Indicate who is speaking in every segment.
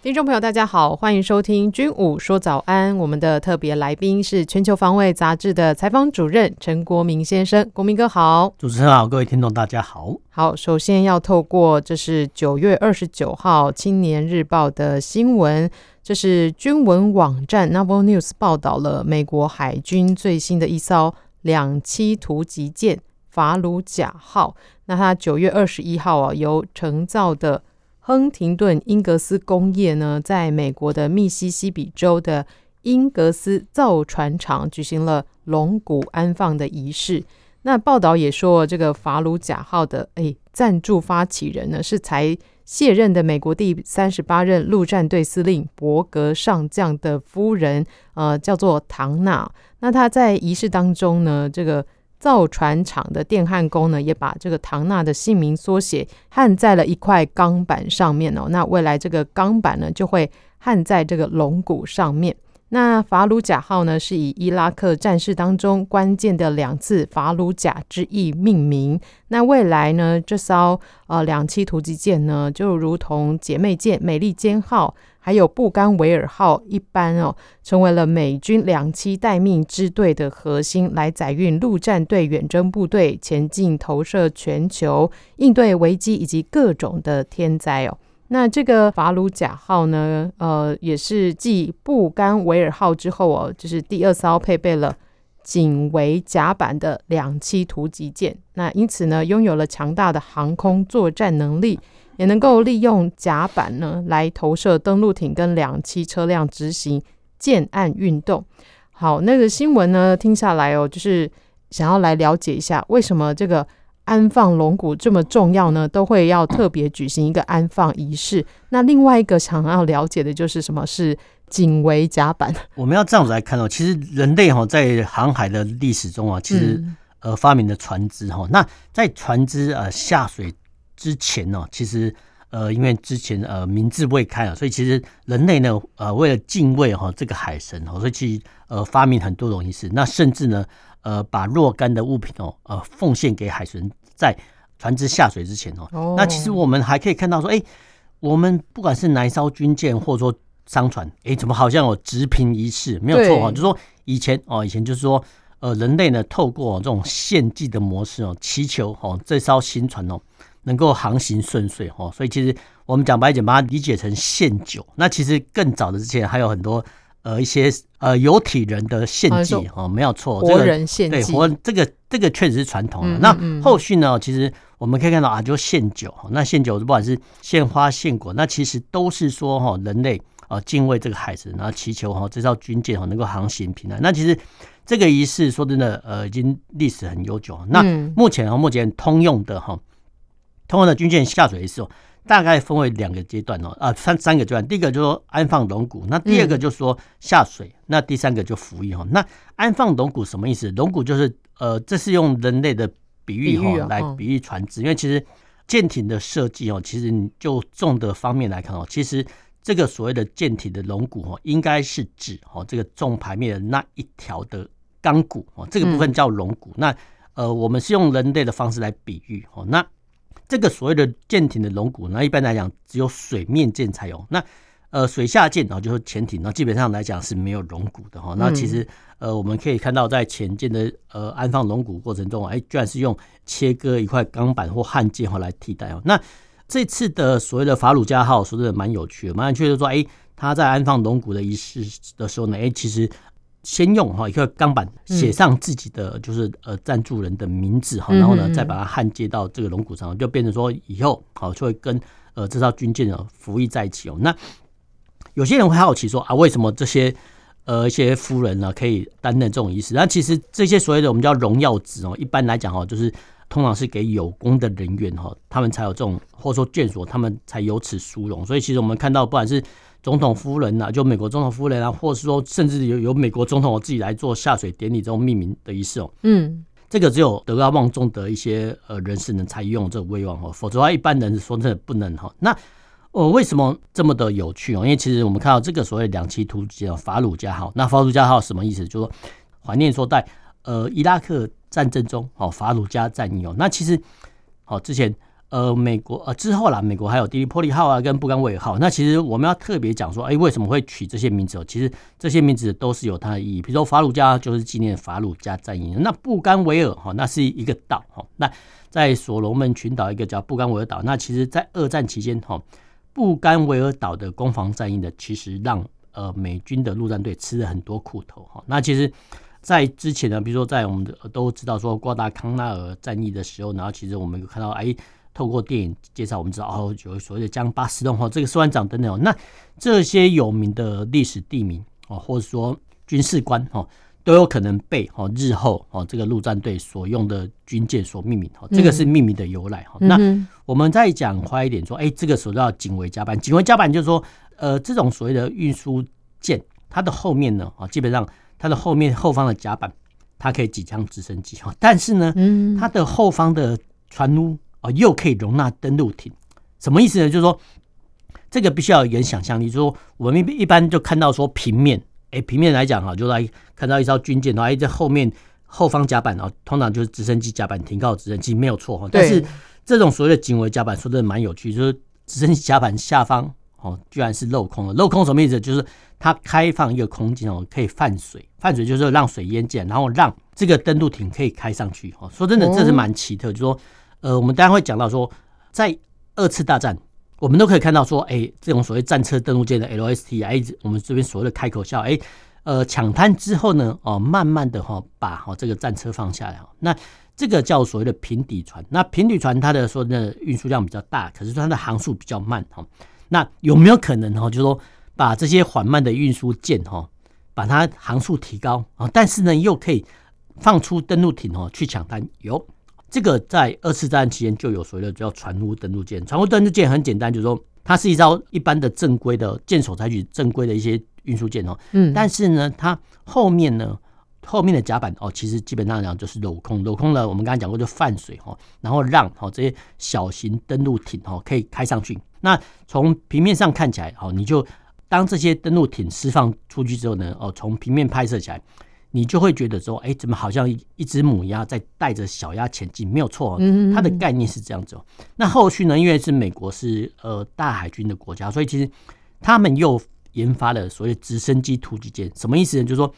Speaker 1: 听众朋友，大家好，欢迎收听《军武说早安》。我们的特别来宾是《全球防卫杂志》的采访主任陈国明先生，国明哥好。
Speaker 2: 主持人好，各位听众大家好。
Speaker 1: 好，首先要透过这是九月二十九号《青年日报》的新闻，这是军文网站 Naval News 报道了美国海军最新的一艘两栖突击舰法鲁贾号。那它九月二十一号啊，由成造的。亨廷顿英格斯工业呢，在美国的密西西比州的英格斯造船厂举行了龙骨安放的仪式。那报道也说，这个法鲁贾号的诶赞助发起人呢，是才卸任的美国第三十八任陆战队司令伯格上将的夫人，呃，叫做唐娜。那他在仪式当中呢，这个。造船厂的电焊工呢，也把这个唐娜的姓名缩写焊在了一块钢板上面哦。那未来这个钢板呢，就会焊在这个龙骨上面。那法鲁贾号呢，是以伊拉克战事当中关键的两次法鲁贾之役命名。那未来呢，这艘呃两栖突击舰呢，就如同姐妹舰美利坚号。还有布甘维尔号一般哦，成为了美军两栖待命支队的核心，来载运陆战队远征部队前进投射全球，应对危机以及各种的天灾哦。那这个法鲁贾号呢，呃，也是继布甘维尔号之后哦，就是第二艘配备了仅为甲板的两栖突击舰。那因此呢，拥有了强大的航空作战能力。也能够利用甲板呢，来投射登陆艇跟两栖车辆执行舰岸运动。好，那个新闻呢，听下来哦，就是想要来了解一下，为什么这个安放龙骨这么重要呢？都会要特别举行一个安放仪式。那另外一个想要了解的就是什么是警卫甲板？
Speaker 2: 我们要这样子来看哦，其实人类哈在航海的历史中啊，其实呃发明的船只哈，那在船只呃下水。之前呢，其实呃，因为之前呃，民智未开啊，所以其实人类呢，呃，为了敬畏哈这个海神哦，所以其实呃发明很多种仪式。那甚至呢，呃，把若干的物品哦，呃，奉献给海神，在船只下水之前哦。那其实我们还可以看到说，哎，我们不管是哪一艘军舰或者说商船，哎，怎么好像有直平仪式？没有错哈，就是说以前哦，以前就是说呃，人类呢透过这种献祭的模式哦，祈求哦这艘新船哦。能够航行顺遂哦，所以其实我们讲白一点，把它理解成献酒。那其实更早的之前还有很多呃一些呃有体人的献祭哦，没有错，
Speaker 1: 活人献祭，
Speaker 2: 对活这个这个确实是传统的。那后续呢，其实我们可以看到啊，就献酒。那献酒不管是献花献果，那其实都是说哈人类啊敬畏这个海神，然后祈求哈这艘军舰哈能够航行平安。那其实这个仪式说真的呃已经历史很悠久。那目前啊目前通用的哈。通用的军舰下水的时候，大概分为两个阶段哦，啊，三三个阶段。第一个就是说安放龙骨，那第二个就是说下水，那第三个就服役哈。那安放龙骨什么意思？龙骨就是呃，这是用人类的比喻哈来比喻船只，因为其实舰艇的设计哦，其实你就重的方面来看哦，其实这个所谓的舰艇的龙骨哦，应该是指哦这个重排面的那一条的钢骨哦，这个部分叫龙骨。那呃，我们是用人类的方式来比喻哦，那。这个所谓的舰艇的龙骨，那一般来讲只有水面舰才有。那呃水下舰然后就是潜艇，那基本上来讲是没有龙骨的哈。那其实呃我们可以看到，在潜舰的呃安放龙骨过程中，哎，居然是用切割一块钢板或焊接哈来替代哦。那这次的所谓的法鲁加号说的蛮有趣的，蛮有趣的说，哎，他在安放龙骨的仪式的时候呢，哎，其实。先用哈一个钢板写上自己的就是呃赞助人的名字哈，然后呢再把它焊接到这个龙骨上，就变成说以后好就会跟呃这艘军舰呢服役在一起哦。那有些人会好奇说啊，为什么这些呃一些夫人呢可以担任这种仪式？那其实这些所谓的我们叫荣耀职哦，一般来讲哦，就是通常是给有功的人员哈，他们才有这种，或者说眷属，他们才有此殊荣。所以其实我们看到，不管是总统夫人呐，就美国总统夫人啊，或者是说甚至有有美国总统我自己来做下水典礼这种命名的仪式哦，
Speaker 1: 嗯，
Speaker 2: 这个只有德高望重的一些呃人士能才用这个威望哦，否则的话一般人说真的不能哈。那我为什么这么的有趣哦？因为其实我们看到这个所谓两栖突击哦法鲁加号，那法鲁加号什么意思？就是说怀念说在呃伊拉克战争中哦，法鲁加战役哦，那其实哦之前。呃，美国呃之后啦，美国还有迪利波利号啊，跟布甘维尔号。那其实我们要特别讲说，哎，为什么会取这些名字？哦，其实这些名字都是有它的意义。比如说法鲁加就是纪念法鲁加战役，那布甘维尔哈，那是一个岛哈。那在所罗门群岛一个叫布甘维尔岛。那其实，在二战期间哈，布甘维尔岛的攻防战役呢，其实让呃美军的陆战队吃了很多苦头哈。那其实，在之前呢，比如说在我们都知道说瓜达康纳尔战役的时候，然后其实我们有看到哎。透过电影介绍，我们知道哦，有所谓的江巴斯洞哈，这个士官长等等。那这些有名的历史地名哦，或者说军事官哦，都有可能被哦日后哦这个陆战队所用的军舰所命名哈。这个是命名的由来哈。嗯、那我们再讲快一点说，哎，这个时候叫警卫甲板。警卫甲板就是说，呃，这种所谓的运输舰，它的后面呢啊，基本上它的后面后方的甲板，它可以挤枪直升机哈。但是呢，它的后方的船坞。哦，又可以容纳登陆艇，什么意思呢？就是说，这个必须要有一点想象力。就是说，我们一般就看到说平面，哎，平面来讲哈，就来看到一艘军舰，然后在后面后方甲板啊，通常就是直升机甲板停靠直升机，没有错哈。但是这种所谓的警卫甲板说真的蛮有趣，就是直升机甲板下方哦，居然是镂空的。镂空什么意思？就是它开放一个空间哦，可以泛水，泛水就是让水淹进来，然后让这个登陆艇可以开上去。哦，说真的，这是蛮奇特，就是说。呃，我们当然会讲到说，在二次大战，我们都可以看到说，哎，这种所谓战车登陆舰的 LST，哎，我们这边所谓的开口笑，哎，呃，抢滩之后呢，哦，慢慢的哈，把哈这个战车放下来，那这个叫所谓的平底船。那平底船它的说的运输量比较大，可是它的航速比较慢哈。那有没有可能哈，就是说把这些缓慢的运输舰哈，把它航速提高啊，但是呢，又可以放出登陆艇哦去抢滩？有。这个在二次大战期间就有所谓的叫船坞登陆舰。船坞登陆舰很简单，就是说它是一艘一般的正规的舰首采取正规的一些运输舰哦。嗯。但是呢，它后面呢，后面的甲板哦，其实基本上讲就是镂空。镂空呢，我们刚才讲过就泛水哦，然后让哦这些小型登陆艇哦可以开上去。那从平面上看起来哦，你就当这些登陆艇释放出去之后呢，哦从平面拍摄起来。你就会觉得说，哎，怎么好像一只母鸭在带着小鸭前进？没有错，它的概念是这样子。那后续呢？因为是美国是呃大海军的国家，所以其实他们又研发了所谓直升机突击舰。什么意思呢？就是说，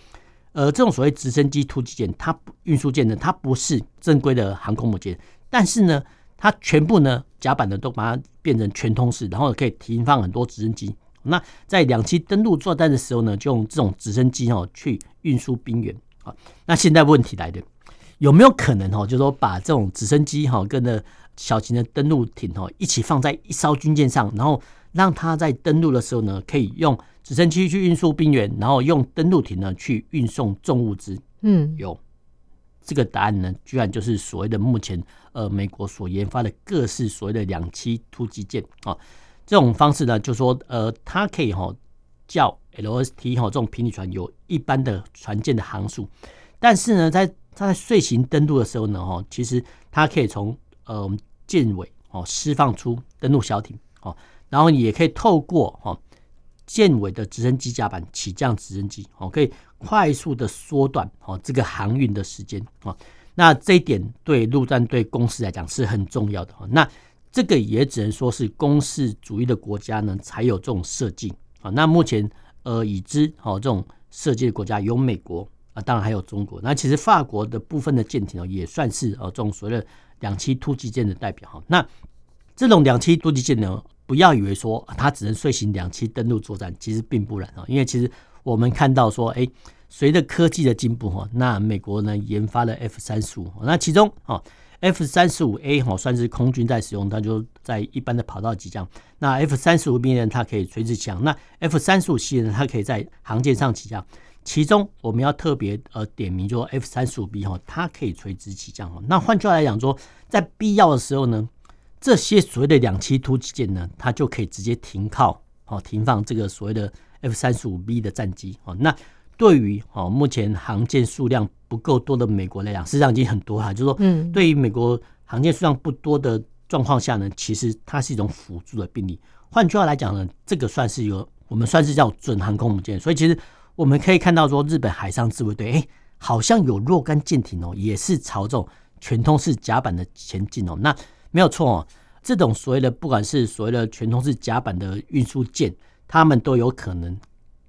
Speaker 2: 呃，这种所谓直升机突击舰，它运输舰呢，它不是正规的航空母舰，但是呢，它全部呢甲板呢都把它变成全通式，然后可以停放很多直升机。那在两栖登陆作战的时候呢，就用这种直升机哦去运输兵员啊。那现在问题来了，有没有可能哦，就是说把这种直升机哈跟着小型的登陆艇哦一起放在一艘军舰上，然后让它在登陆的时候呢，可以用直升机去运输兵员，然后用登陆艇呢去运送重物资？嗯，有这个答案呢，居然就是所谓的目前呃美国所研发的各式所谓的两栖突击舰啊。这种方式呢，就说呃，它可以哈叫 LST 哈这种平底船有一般的船舰的航速，但是呢，在它在遂行登陆的时候呢，哈，其实它可以从呃舰尾哦释放出登陆小艇哦，然后也可以透过哈舰尾的直升机甲板起降直升机哦，可以快速的缩短哦这个航运的时间哦。那这一点对陆战队公司来讲是很重要的哈。那这个也只能说是公式主义的国家呢才有这种设计啊。那目前呃已知哦这种设计的国家有美国啊，当然还有中国。那其实法国的部分的舰艇哦也算是哦这种所谓的两栖突击舰的代表哈。那这种两栖突击舰呢，不要以为说它只能遂行两栖登陆作战，其实并不然啊。因为其实我们看到说，哎，随着科技的进步哈，那美国呢研发了 F 三十五，那其中啊。F 三十五 A 哈算是空军在使用，它就在一般的跑道起降。那 F 三十五 B 呢，它可以垂直起降。那 F 三十五 C 呢，它可以在航舰上起降。其中我们要特别呃点名，就 F 三十五 B 哈，它可以垂直起降哦。那换句话来讲说，在必要的时候呢，这些所谓的两栖突击舰呢，它就可以直接停靠哦，停放这个所谓的 F 三十五 B 的战机哦。那对于哦目前航舰数量不够多的美国来讲，实际上已经很多哈，就是说，嗯，对于美国航舰数量不多的状况下呢，其实它是一种辅助的病例。换句话来讲呢，这个算是有我们算是叫准航空母舰，所以其实我们可以看到说，日本海上自卫队哎，好像有若干舰艇哦，也是朝这种全通式甲板的前进哦。那没有错哦，这种所谓的不管是所谓的全通式甲板的运输舰，他们都有可能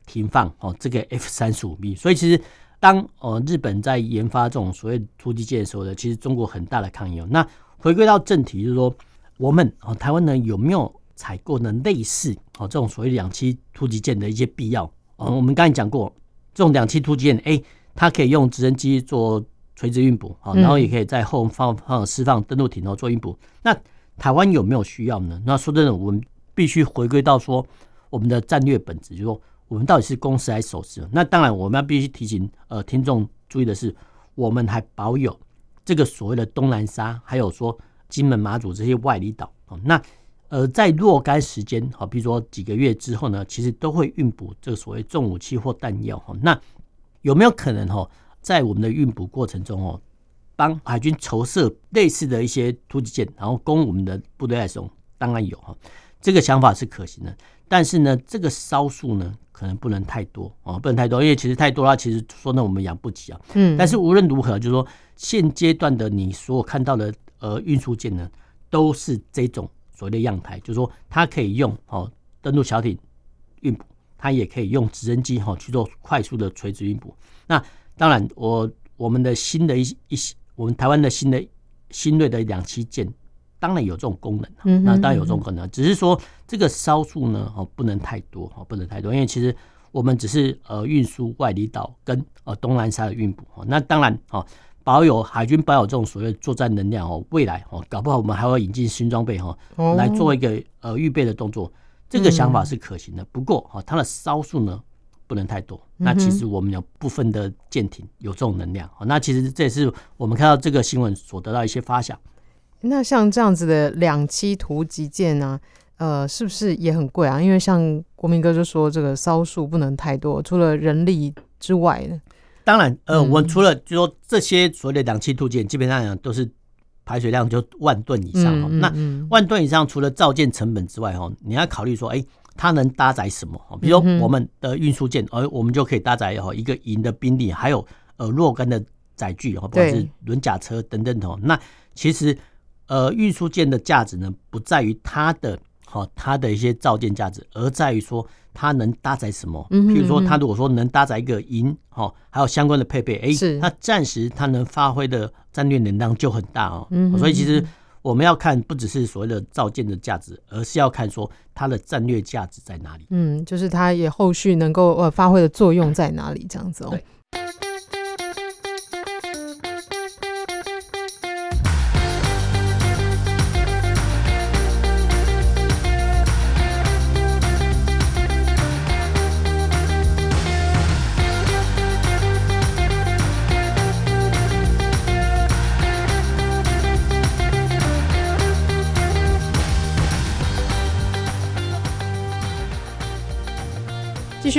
Speaker 2: 停放哦这个 F 三十五 B。所以其实当呃日本在研发这种所谓突击舰的时候呢，其实中国很大的抗议哦。那回归到正题，就是说我们哦台湾呢有没有？采购呢，类似哦这种所谓两栖突击舰的一些必要哦，我们刚才讲过，这种两栖突击舰，哎，它可以用直升机做垂直运补，啊，然后也可以在后方放释放登陆艇哦做运补。那台湾有没有需要呢？那说真的，我们必须回归到说我们的战略本质，就是说我们到底是攻势还是守势？那当然，我们要必须提醒呃听众注意的是，我们还保有这个所谓的东南沙，还有说金门、马祖这些外离岛哦，那。呃，在若干时间，好，比如说几个月之后呢，其实都会运补这个所谓重武器或弹药哈。那有没有可能哈，在我们的运补过程中哦，帮海军筹设类似的一些突击舰，然后供我们的部队来使用？当然有哈，这个想法是可行的。但是呢，这个烧数呢，可能不能太多哦，不能太多，因为其实太多的话，其实说呢，我们养不起啊。嗯。但是无论如何，就是说现阶段的你所有看到的呃运输舰呢，都是这种。所谓的样态，就是说它可以用哦登陆小艇运补，它也可以用直升机哈去做快速的垂直运补。那当然，我我们的新的一一些，我们台湾的新的新锐的两栖舰，当然有这种功能。嗯，那当然有这种功能，只是说这个艘数呢哦不能太多哦不能太多，因为其实我们只是呃运输外离岛跟呃东南沙的运补。那当然哦。保有海军保有这种所谓作战能量哦，未来哦，搞不好我们还会引进新装备哈，来做一个呃预备的动作。这个想法是可行的，不过哈，它的艘数呢不能太多。那其实我们有部分的舰艇有这种能量，那其实这也是我们看到这个新闻所得到一些发想。
Speaker 1: 那像这样子的两栖突击舰呢，呃，是不是也很贵啊？因为像国民哥就说，这个艘数不能太多，除了人力之外呢。
Speaker 2: 当然，呃，我们除了就说这些所谓的两栖突击舰，基本上都是排水量就万吨以上。那万吨以上，除了造舰成本之外，哈，你要考虑说，哎，它能搭载什么？比如说我们的运输舰，而我们就可以搭载哈一个营的兵力，还有呃若干的载具，哈，不管是轮甲车等等的。那其实呃运输舰的价值呢，不在于它的哈它的一些造舰价值，而在于说。它能搭载什么？譬如说，它如果说能搭载一个营，哈，还有相关的配备，哎、欸，它暂时它能发挥的战略能量就很大哦。所以其实我们要看不只是所谓的造舰的价值，而是要看说它的战略价值在哪里。
Speaker 1: 嗯，就是它也后续能够呃发挥的作用在哪里，这样子哦。继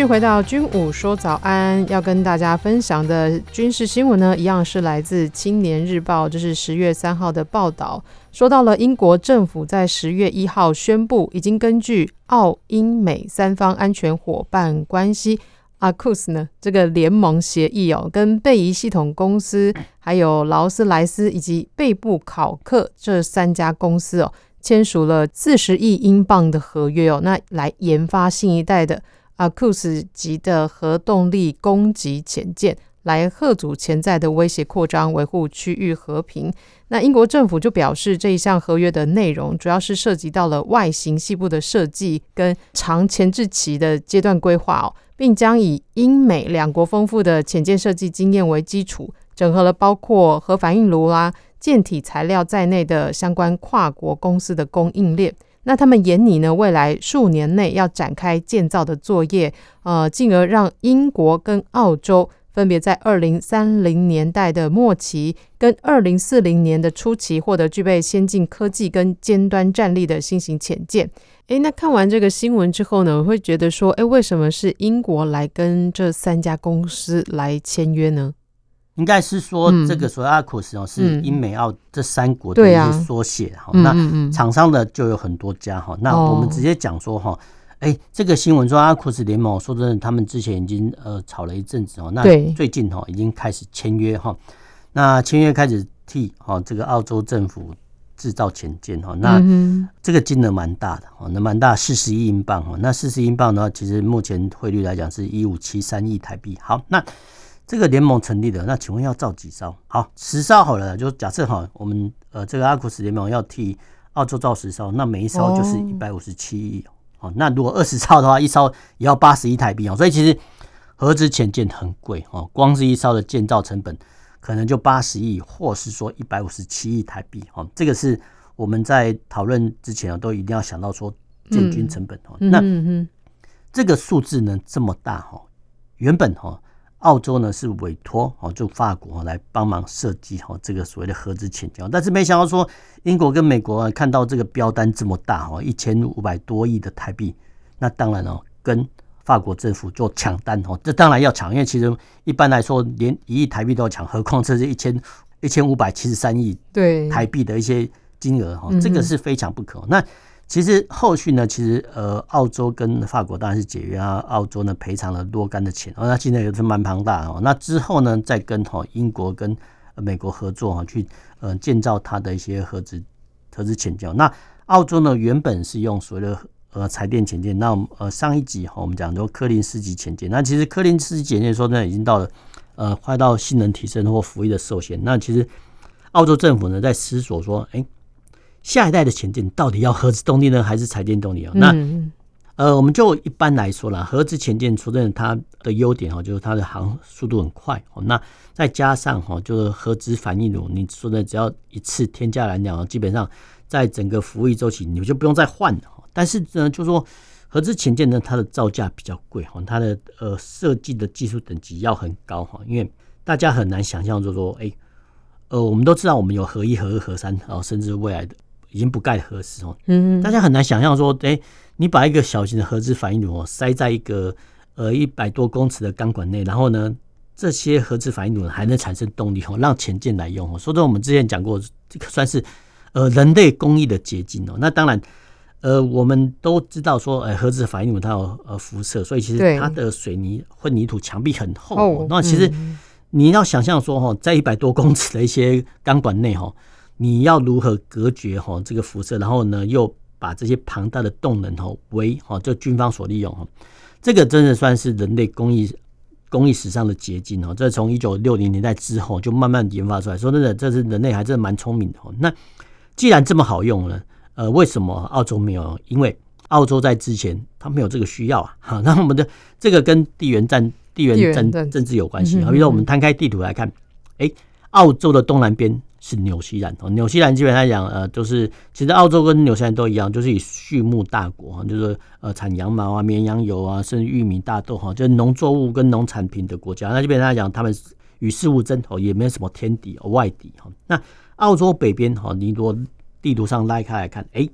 Speaker 1: 续回到军武说早安，要跟大家分享的军事新闻呢，一样是来自《青年日报》，这是十月三号的报道，说到了英国政府在十月一号宣布，已经根据澳英美三方安全伙伴关系 AUKUS 呢这个联盟协议哦，跟贝仪系统公司、还有劳斯莱斯以及贝布考克这三家公司哦，签署了四十亿英镑的合约哦，那来研发新一代的。AUKUS 级的核动力攻击潜舰来吓阻潜在的威胁扩张，维护区域和平。那英国政府就表示，这一项合约的内容主要是涉及到了外形细部的设计跟长前置期的阶段规划哦，并将以英美两国丰富的潜舰设计经验为基础，整合了包括核反应炉啦、舰体材料在内的相关跨国公司的供应链。那他们研拟呢，未来数年内要展开建造的作业，呃，进而让英国跟澳洲分别在二零三零年代的末期跟二零四零年的初期获得具备先进科技跟尖端战力的新型潜舰。诶，那看完这个新闻之后呢，我会觉得说，诶，为什么是英国来跟这三家公司来签约呢？
Speaker 2: 应该是说，这个所谓阿库斯哦，是英美澳这三国的一些缩写哈。那厂商的就有很多家哈。那我们直接讲说哈，哎，这个新闻说阿库斯联盟，说真的，他们之前已经呃吵了一阵子哦。那最近哈已经开始签约哈。那签约开始替哈这个澳洲政府制造潜舰哈。那这个金额蛮大的哦，那蛮大，四十亿英镑哈。那四十亿英镑呢，其实目前汇率来讲是一五七三亿台币。好，那。这个联盟成立的，那请问要造几艘？好，十艘好了，就假设哈，我们呃这个阿库斯联盟要替澳洲造十艘，那每一艘就是一百五十七亿哦。那如果二十艘的话，一艘也要八十亿台币哦。所以其实核子潜舰很贵哦，光是一艘的建造成本可能就八十亿，或是说一百五十七亿台币哦。这个是我们在讨论之前都一定要想到说建军成本哦。那这个数字呢这么大哈，原本哈。澳洲呢是委托哦，就法国来帮忙设计哈这个所谓的合资潜艇，但是没想到说英国跟美国啊看到这个标单这么大哈，一千五百多亿的台币，那当然哦跟法国政府做抢单哦，这当然要抢，因为其实一般来说连一亿台币都要抢，何况这是一千一千五百七十三亿对。台币的一些金额哈，这个是非常不可。那。其实后续呢，其实呃，澳洲跟法国当然是解约啊，澳洲呢赔偿了若干的钱，哦，那现在也是蛮庞大哦。那之后呢，再跟哈英国跟美国合作哈，去呃建造它的一些核子核子潜艇。那澳洲呢，原本是用所谓的呃柴电潜艇，那我们呃上一集哈我们讲说柯林斯级潜艇，那其实柯林斯级潜艇说呢已经到了呃快到性能提升或服役的寿限。那其实澳洲政府呢在思索说，哎。下一代的潜艇到底要核子动力呢，还是柴电动力啊？那呃，我们就一般来说啦，核子潜艇除了它的优点哦，就是它的航速度很快哦。那再加上哈，就是核子反应炉，你说的只要一次添加燃料，基本上在整个服役周期你就不用再换了。但是呢，就说核子潜艇呢，它的造价比较贵哈，它的呃设计的技术等级要很高哈，因为大家很难想象，就说哎，呃，我们都知道我们有核一、核二、核三，然后甚至未来的。已经不盖核实哦，嗯，大家很难想象说，哎，你把一个小型的核子反应炉哦塞在一个呃一百多公尺的钢管内，然后呢，这些核子反应炉还能产生动力哦，让潜舰来用哦。说真，我们之前讲过，这个算是呃人类工艺的结晶哦。那当然，呃，我们都知道说，哎，核子反应炉它有呃辐射，所以其实它的水泥混凝土墙壁很厚。那其实你要想象说，哈，在一百多公尺的一些钢管内，哈。你要如何隔绝哈这个辐射，然后呢又把这些庞大的动能哈为哈这军方所利用哈，这个真的算是人类工艺工艺史上的结晶哦。这从一九六零年代之后就慢慢研发出来，说真的，这是人类还真的蛮聪明的哦。那既然这么好用呢，呃，为什么澳洲没有？因为澳洲在之前它没有这个需要啊。好，那我们的这个跟地缘战、地缘政政治有关系啊。比如说我们摊开地图来看，哎，澳洲的东南边。是纽西兰哦，纽西兰基本上来讲，呃，就是其实澳洲跟纽西兰都一样，就是以畜牧大国，就是呃产羊毛啊、绵羊油啊，甚至玉米、大豆哈，就是农作物跟农产品的国家。那基本上来讲，他们与世无争哦，也没有什么天敌哦、外敌哈。那澳洲北边哈，你如果地图上拉开来看，哎，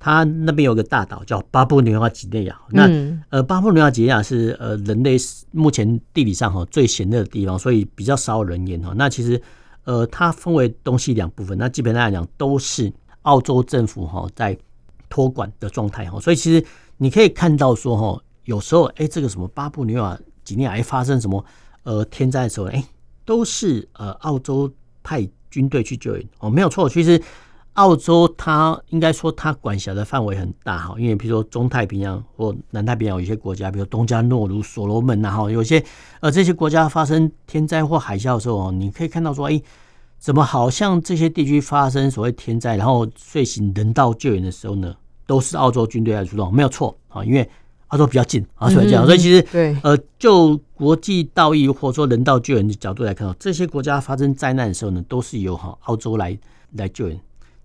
Speaker 2: 它那边有个大岛叫巴布纽亚几内亚。那呃，巴布纽亚几内亚是呃人类目前地理上哈最险恶的地方，所以比较少人烟哈。那其实。呃，它分为东西两部分，那基本上来讲都是澳洲政府哈在托管的状态哈，所以其实你可以看到说哈，有时候哎，这个什么巴布纽瓦几内亚发生什么呃天灾的时候，哎，都是呃澳洲派军队去救援哦，没有错，其实。澳洲它应该说它管辖的范围很大哈，因为比如说中太平洋或南太平洋有一些国家，比如东加诺鲁、所罗门呐哈，有些呃这些国家发生天灾或海啸的时候哦，你可以看到说，哎，怎么好像这些地区发生所谓天灾，然后遂行人道救援的时候呢，都是澳洲军队来出动，没有错啊，因为澳洲比较近啊，所以这样，所以其实对呃就国际道义或者说人道救援的角度来看，这些国家发生灾难的时候呢，都是由哈澳洲来来救援。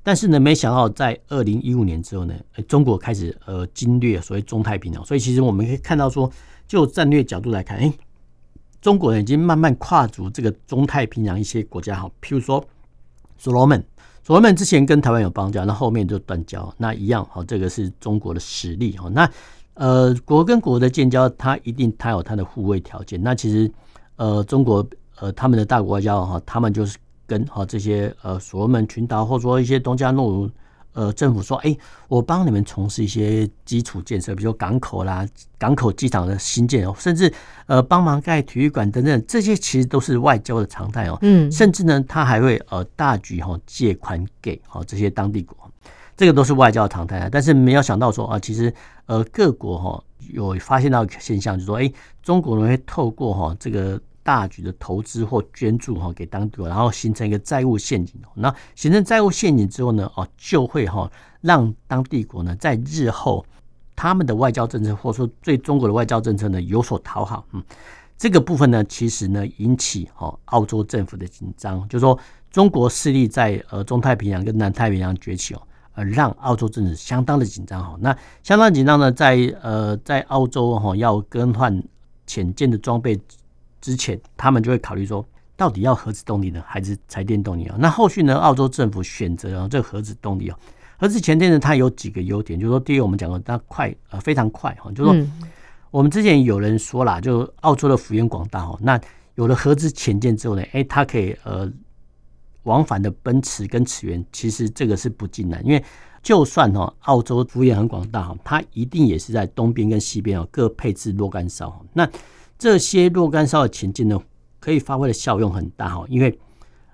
Speaker 2: 但是呢，没想到在二零一五年之后呢，中国开始呃经略所谓中太平洋，所以其实我们可以看到说，就战略角度来看，哎，中国人已经慢慢跨足这个中太平洋一些国家哈，譬如说所罗门，所罗门之前跟台湾有邦交，那后面就断交，那一样哈，这个是中国的实力哈。那呃，国跟国的建交，它一定它有它的互惠条件。那其实呃，中国呃他们的大国外交哈，他们就是。跟哈这些呃所罗门群岛或者说一些东加诺鲁呃政府说，哎，我帮你们从事一些基础建设，比如港口啦、港口机场的新建哦，甚至呃帮忙盖体育馆等等，这些其实都是外交的常态哦。嗯，甚至呢，他还会呃大举哈借款给哈这些当地国，这个都是外交的常态啊。但是没有想到说啊，其实呃各国哈有发现到一个现象，就是说，哎，中国人会透过哈这个。大举的投资或捐助哈给当地，然后形成一个债务陷阱。那形成债务陷阱之后呢，哦就会哈让当地国呢在日后他们的外交政策或者说对中国的外交政策呢有所讨好。嗯，这个部分呢其实呢引起哈澳洲政府的紧张，就是说中国势力在呃中太平洋跟南太平洋崛起哦，呃让澳洲政治相当的紧张哈。那相当紧张呢，在呃在澳洲哈要更换潜舰的装备。之前他们就会考虑说，到底要核子动力呢，还是柴电动力啊？那后续呢？澳洲政府选择了这个核子动力哦。核子潜舰呢，它有几个优点，就是说，第一，我们讲过它快，呃，非常快哈。就是说，我们之前有人说啦，就澳洲的幅员广大哈。那有了核子潜舰之后呢，哎，它可以呃往返的奔驰跟驰援，其实这个是不尽难，因为就算哈澳洲幅员很广大哈，它一定也是在东边跟西边哦各配置若干艘。那这些若干艘的潜舰呢，可以发挥的效用很大哈，因为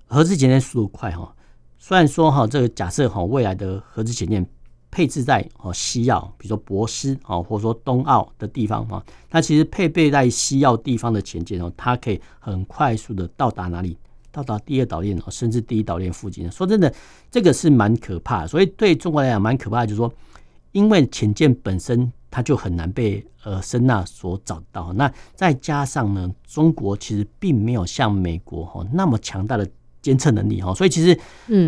Speaker 2: 核子潜舰速度快哈。虽然说哈，这个假设哈，未来的核子潜舰配置在哦西澳，比如说博斯啊，或者说东澳的地方哈，它其实配备在西澳地方的潜舰哦，它可以很快速的到达哪里？到达第二岛链哦，甚至第一岛链附近。说真的，这个是蛮可怕的。所以对中国来讲，蛮可怕的，就是说，因为潜舰本身。它就很难被呃声纳所找到。那再加上呢，中国其实并没有像美国哈那么强大的监测能力哈，所以其实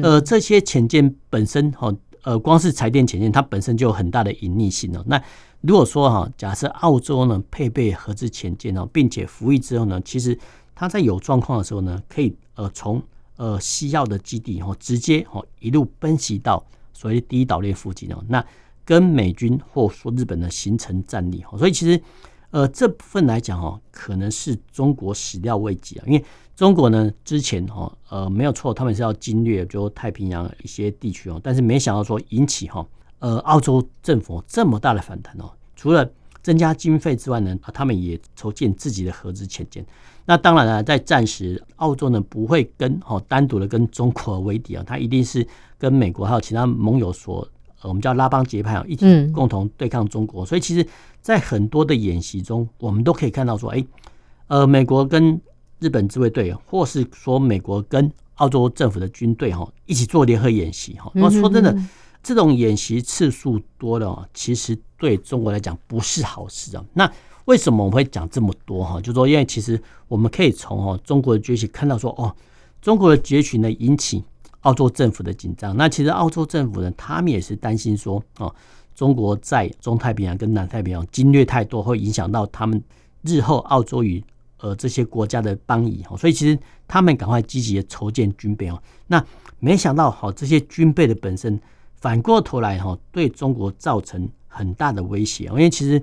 Speaker 2: 呃这些潜舰本身哈呃光是柴电潜舰它本身就有很大的隐匿性哦。那如果说哈假设澳洲呢配备核子潜舰哦，并且服役之后呢，其实它在有状况的时候呢，可以呃从呃西澳的基地哈直接哈一路奔袭到所谓第一岛链附近哦，那。跟美军或说日本的形成战力，所以其实呃这部分来讲哦，可能是中国始料未及啊，因为中国呢之前哦呃没有错，他们是要经略就太平洋一些地区哦，但是没想到说引起哈呃澳洲政府这么大的反弹哦，除了增加经费之外呢，他们也筹建自己的核子潜舰。那当然了，在战时澳洲呢不会跟哦单独的跟中国为敌啊，他一定是跟美国还有其他盟友所。我们叫拉帮结派啊，一起共同对抗中国。所以其实，在很多的演习中，我们都可以看到说，哎，呃，美国跟日本自卫队，或是说美国跟澳洲政府的军队哈，一起做联合演习哈。那说真的，这种演习次数多了，其实对中国来讲不是好事啊。那为什么我们会讲这么多哈？就是说，因为其实我们可以从哦中国的崛起看到说，哦，中国的崛起呢引起。澳洲政府的紧张，那其实澳洲政府呢，他们也是担心说，哦，中国在中太平洋跟南太平洋经略太多，会影响到他们日后澳洲与呃这些国家的邦谊哦，所以其实他们赶快积极的筹建军备哦。那没想到，好这些军备的本身反过头来哈，对中国造成很大的威胁，因为其实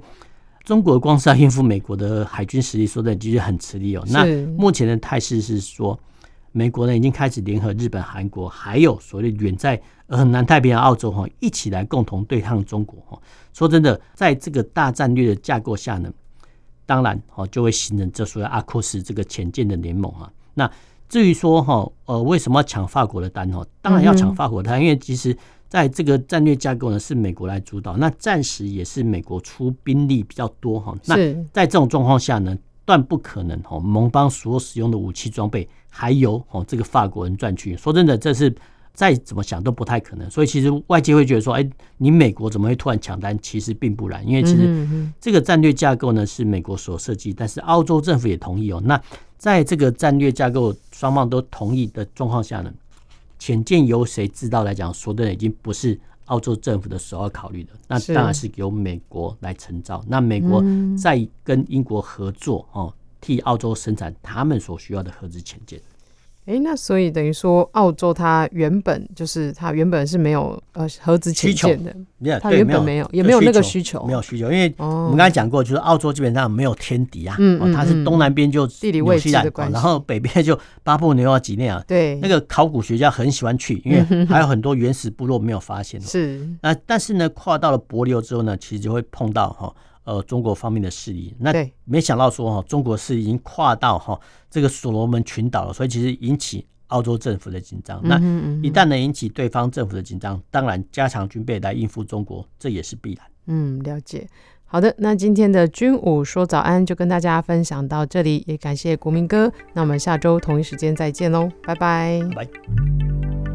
Speaker 2: 中国光是要应付美国的海军实力，说的其实很吃力哦。那目前的态势是说。美国呢已经开始联合日本、韩国，还有所谓远在呃南太平洋澳洲哈，一起来共同对抗中国哈。说真的，在这个大战略的架构下呢，当然哈就会形成这所谓阿库斯这个潜舰的联盟啊。那至于说哈呃为什么要抢法国的单哈？当然要抢法国的单，因为其实在这个战略架构呢是美国来主导，那暂时也是美国出兵力比较多哈。那在这种状况下呢，断不可能哦盟邦所使用的武器装备。还有哦，这个法国人赚去，说真的，这是再怎么想都不太可能。所以其实外界会觉得说，哎，你美国怎么会突然抢单？其实并不然，因为其实这个战略架构呢是美国所设计，但是澳洲政府也同意哦。那在这个战略架构双方都同意的状况下呢，潜舰由谁知道来讲，说的已经不是澳洲政府的首要考虑的，那当然是由美国来承造。那美国在跟英国合作哦，替澳洲生产他们所需要的核子潜舰。
Speaker 1: 哎，那所以等于说，澳洲它原本就是它原本是没有呃核子潜舰的，它原本没有，也没有那个需求，
Speaker 2: 没有需求，因为我们刚才讲过，就是澳洲基本上没有天敌啊，嗯，它是东南边就
Speaker 1: 地理位置的关系，
Speaker 2: 然后北边就巴布纽亚几内亚，
Speaker 1: 对，
Speaker 2: 那个考古学家很喜欢去，因为 还有很多原始部落没有发现，
Speaker 1: 是，
Speaker 2: 那但是呢，跨到了帛琉之后呢，其实就会碰到哈。呃，中国方面的势力，那没想到说哈，中国是已经跨到哈这个所罗门群岛了，所以其实引起澳洲政府的紧张。那一旦能引起对方政府的紧张，当然加强军备来应付中国，这也是必然。
Speaker 1: 嗯，了解。好的，那今天的军武说早安就跟大家分享到这里，也感谢国民哥。那我们下周同一时间再见喽，拜拜。
Speaker 2: 拜。